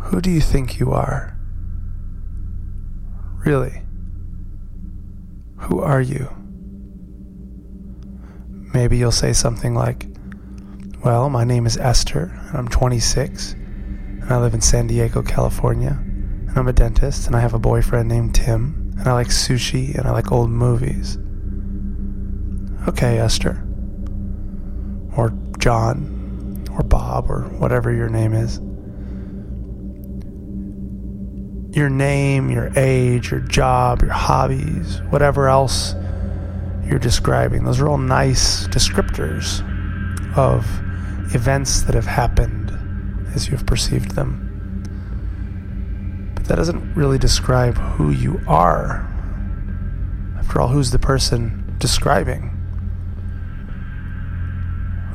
Who do you think you are? Really? Who are you? Maybe you'll say something like, Well, my name is Esther, and I'm 26, and I live in San Diego, California, and I'm a dentist, and I have a boyfriend named Tim, and I like sushi, and I like old movies. Okay, Esther. Or John, or Bob, or whatever your name is your name, your age, your job, your hobbies, whatever else you're describing. Those are all nice descriptors of events that have happened as you've perceived them. But that doesn't really describe who you are. After all, who's the person describing?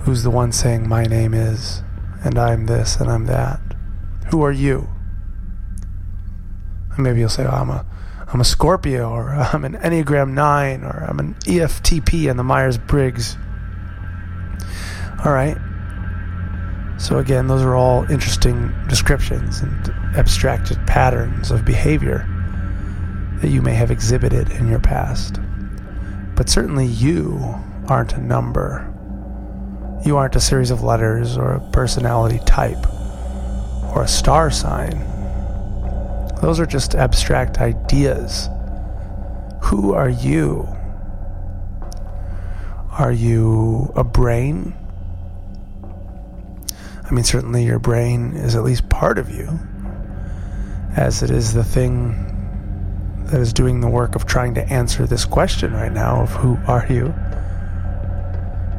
Who's the one saying, My name is, and I'm this, and I'm that? Who are you? Maybe you'll say, oh, I'm a I'm a Scorpio, or I'm an Enneagram 9, or I'm an EFTP on the Myers Briggs. All right. So, again, those are all interesting descriptions and abstracted patterns of behavior that you may have exhibited in your past. But certainly you aren't a number. You aren't a series of letters or a personality type or a star sign those are just abstract ideas. Who are you? Are you a brain? I mean, certainly your brain is at least part of you, as it is the thing that is doing the work of trying to answer this question right now of who are you.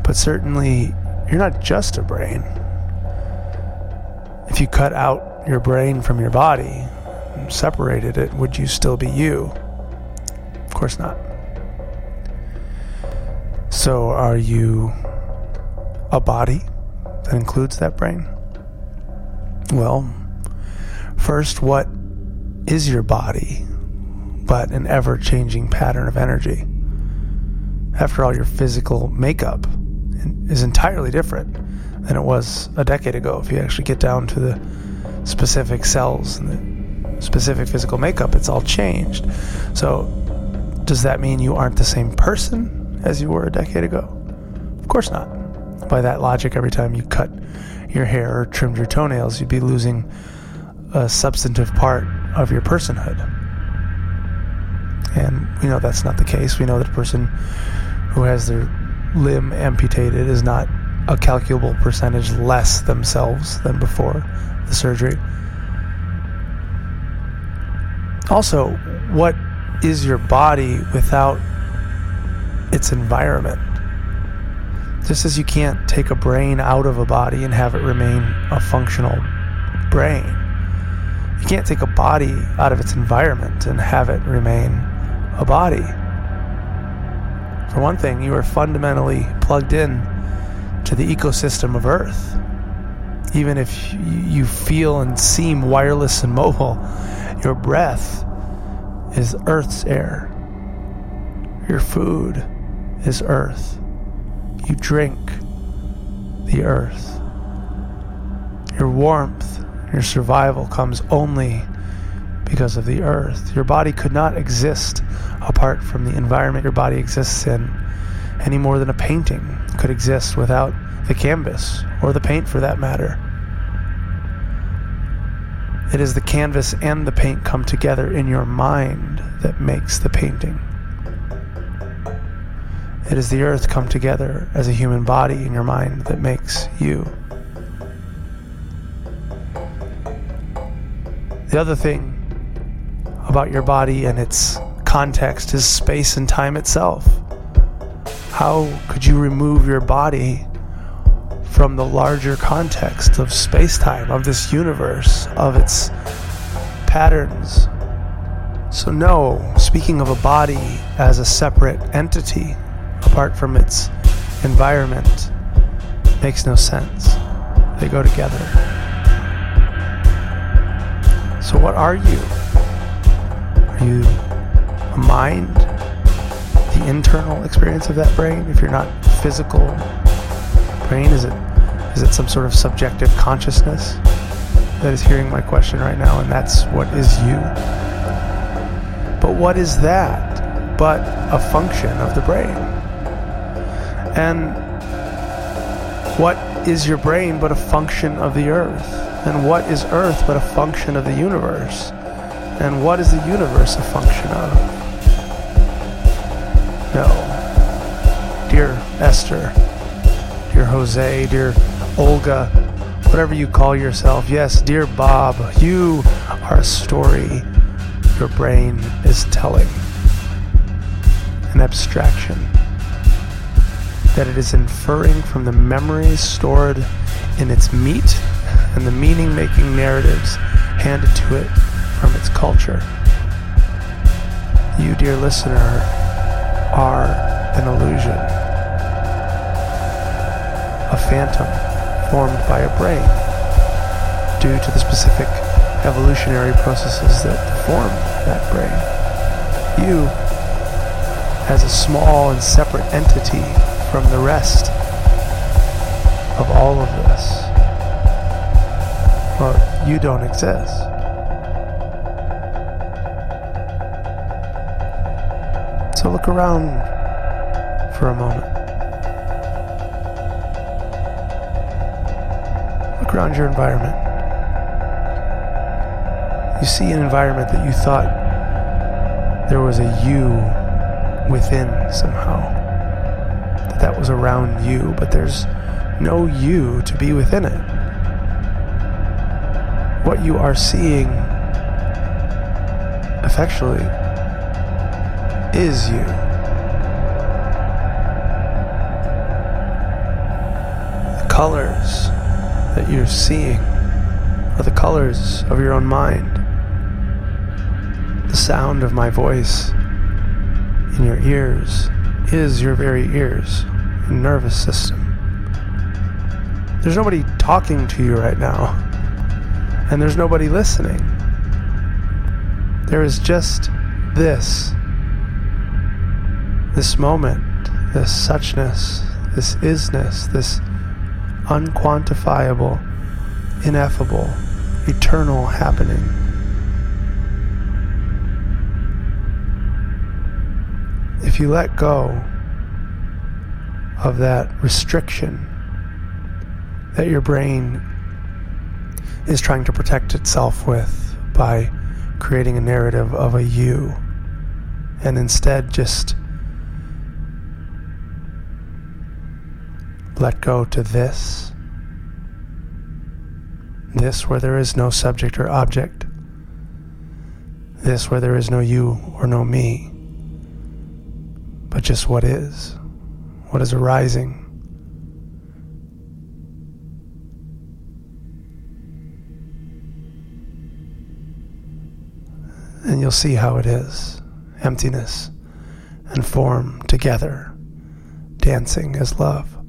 But certainly, you're not just a brain. If you cut out your brain from your body, separated it, would you still be you? Of course not. So, are you a body that includes that brain? Well, first, what is your body but an ever changing pattern of energy? After all, your physical makeup is entirely different than it was a decade ago if you actually get down to the specific cells and the specific physical makeup, it's all changed. So, does that mean you aren't the same person as you were a decade ago? Of course not. By that logic, every time you cut your hair or trimmed your toenails, you'd be losing a substantive part of your personhood. And we know that's not the case. We know that a person who has their limb amputated is not a calculable percentage less themselves than before the surgery. Also, what is your body without its environment? Just as you can't take a brain out of a body and have it remain a functional brain, you can't take a body out of its environment and have it remain a body. For one thing, you are fundamentally plugged in to the ecosystem of Earth. Even if you feel and seem wireless and mobile, your breath is Earth's air. Your food is Earth. You drink the Earth. Your warmth, your survival comes only because of the Earth. Your body could not exist apart from the environment your body exists in any more than a painting could exist without the canvas or the paint for that matter. It is the canvas and the paint come together in your mind that makes the painting. It is the earth come together as a human body in your mind that makes you. The other thing about your body and its context is space and time itself. How could you remove your body from the larger context of space time, of this universe, of its patterns. So, no, speaking of a body as a separate entity, apart from its environment, makes no sense. They go together. So, what are you? Are you a mind? The internal experience of that brain? If you're not physical Is it is it some sort of subjective consciousness that is hearing my question right now, and that's what is you. But what is that but a function of the brain? And what is your brain but a function of the earth? And what is earth but a function of the universe? And what is the universe a function of? No. Dear Esther, dear Jose, dear Olga, whatever you call yourself, yes, dear Bob, you are a story your brain is telling. An abstraction. That it is inferring from the memories stored in its meat and the meaning making narratives handed to it from its culture. You, dear listener, are an illusion, a phantom formed by a brain due to the specific evolutionary processes that form that brain. You, as a small and separate entity from the rest of all of this, well, you don't exist. So look around for a moment. Around your environment. You see an environment that you thought there was a you within somehow. That that was around you, but there's no you to be within it. What you are seeing effectually is you. The colors that you're seeing are the colors of your own mind. The sound of my voice in your ears is your very ears and nervous system. There's nobody talking to you right now, and there's nobody listening. There is just this this moment, this suchness, this isness, this unquantifiable, ineffable, eternal happening. If you let go of that restriction that your brain is trying to protect itself with by creating a narrative of a you, and instead just let go to this. This where there is no subject or object. This where there is no you or no me. But just what is. What is arising. And you'll see how it is emptiness and form together, dancing as love.